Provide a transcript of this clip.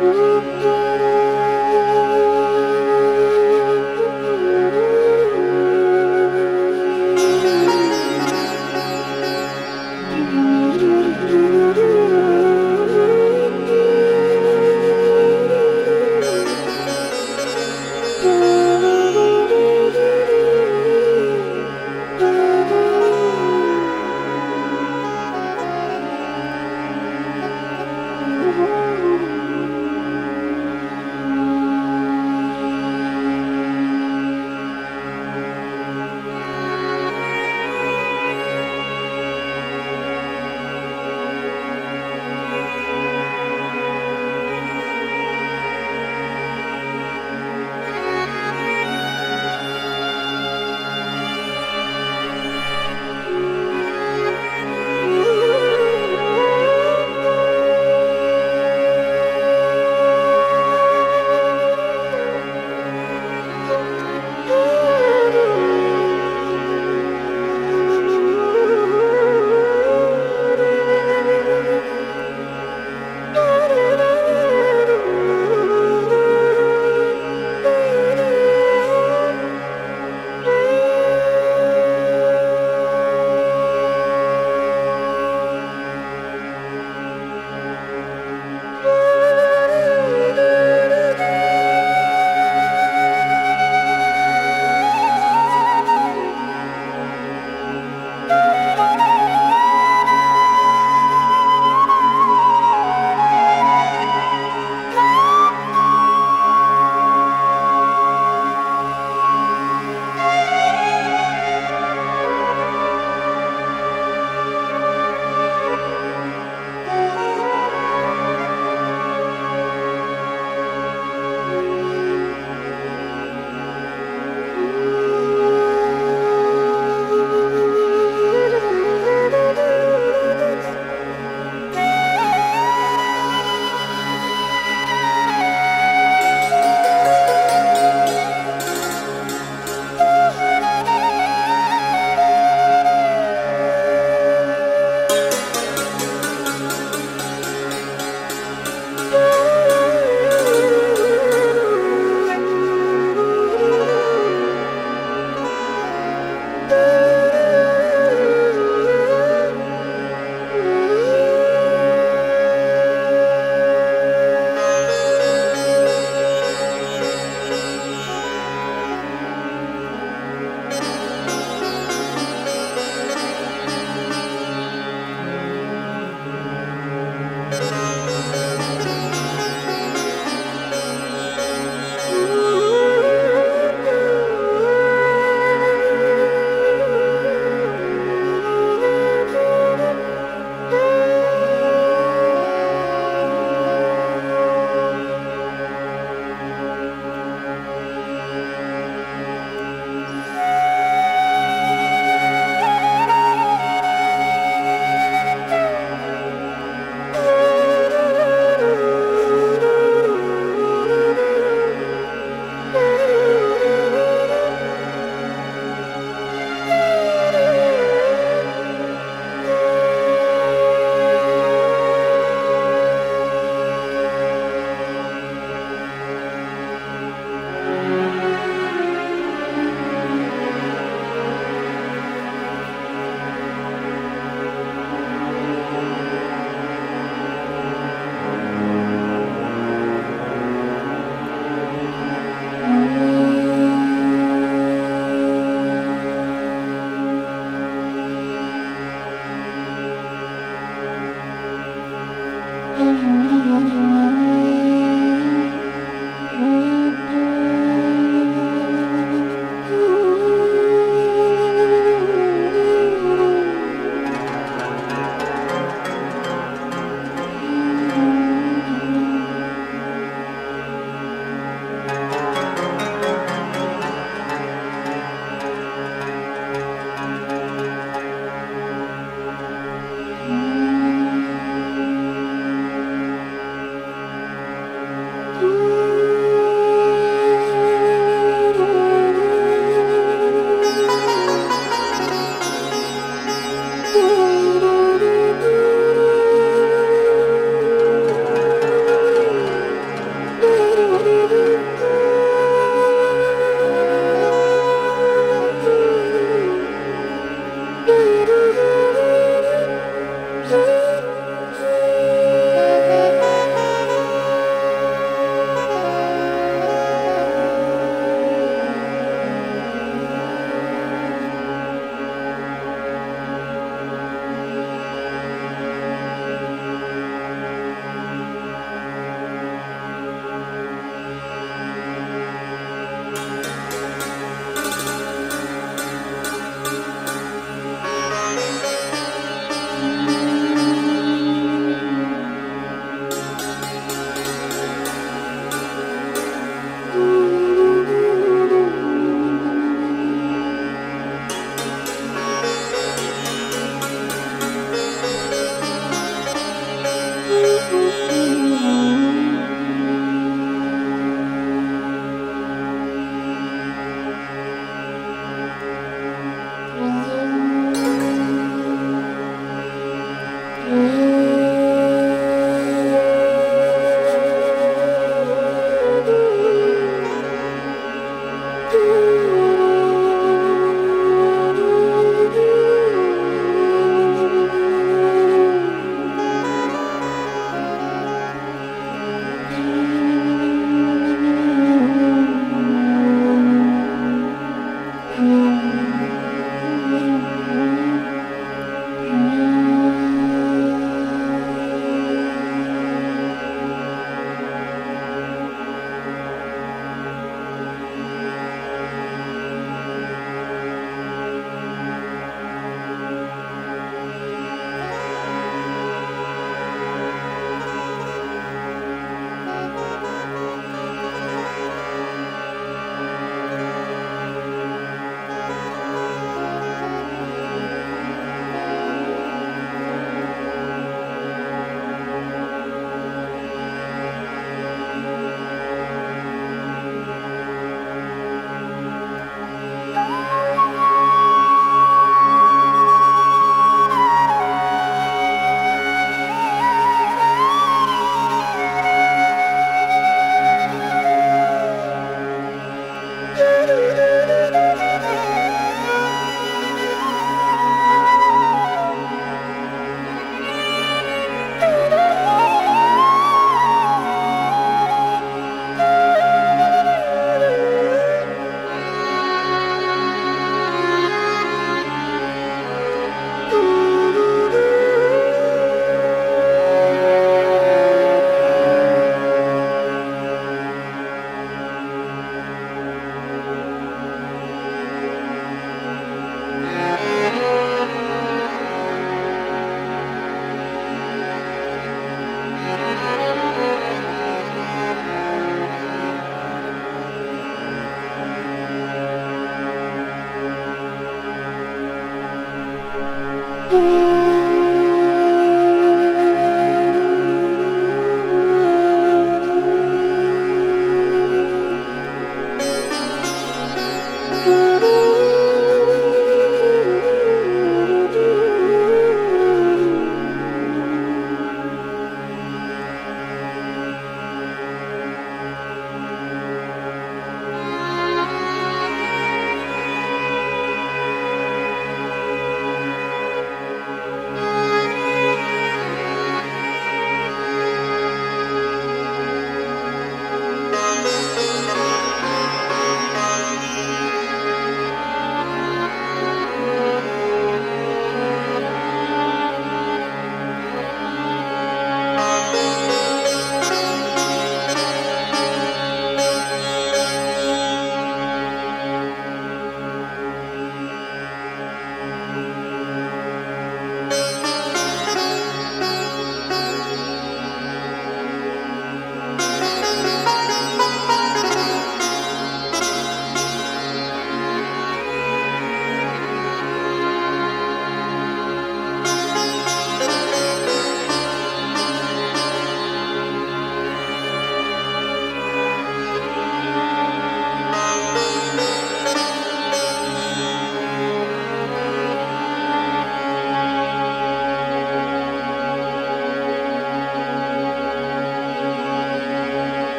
Música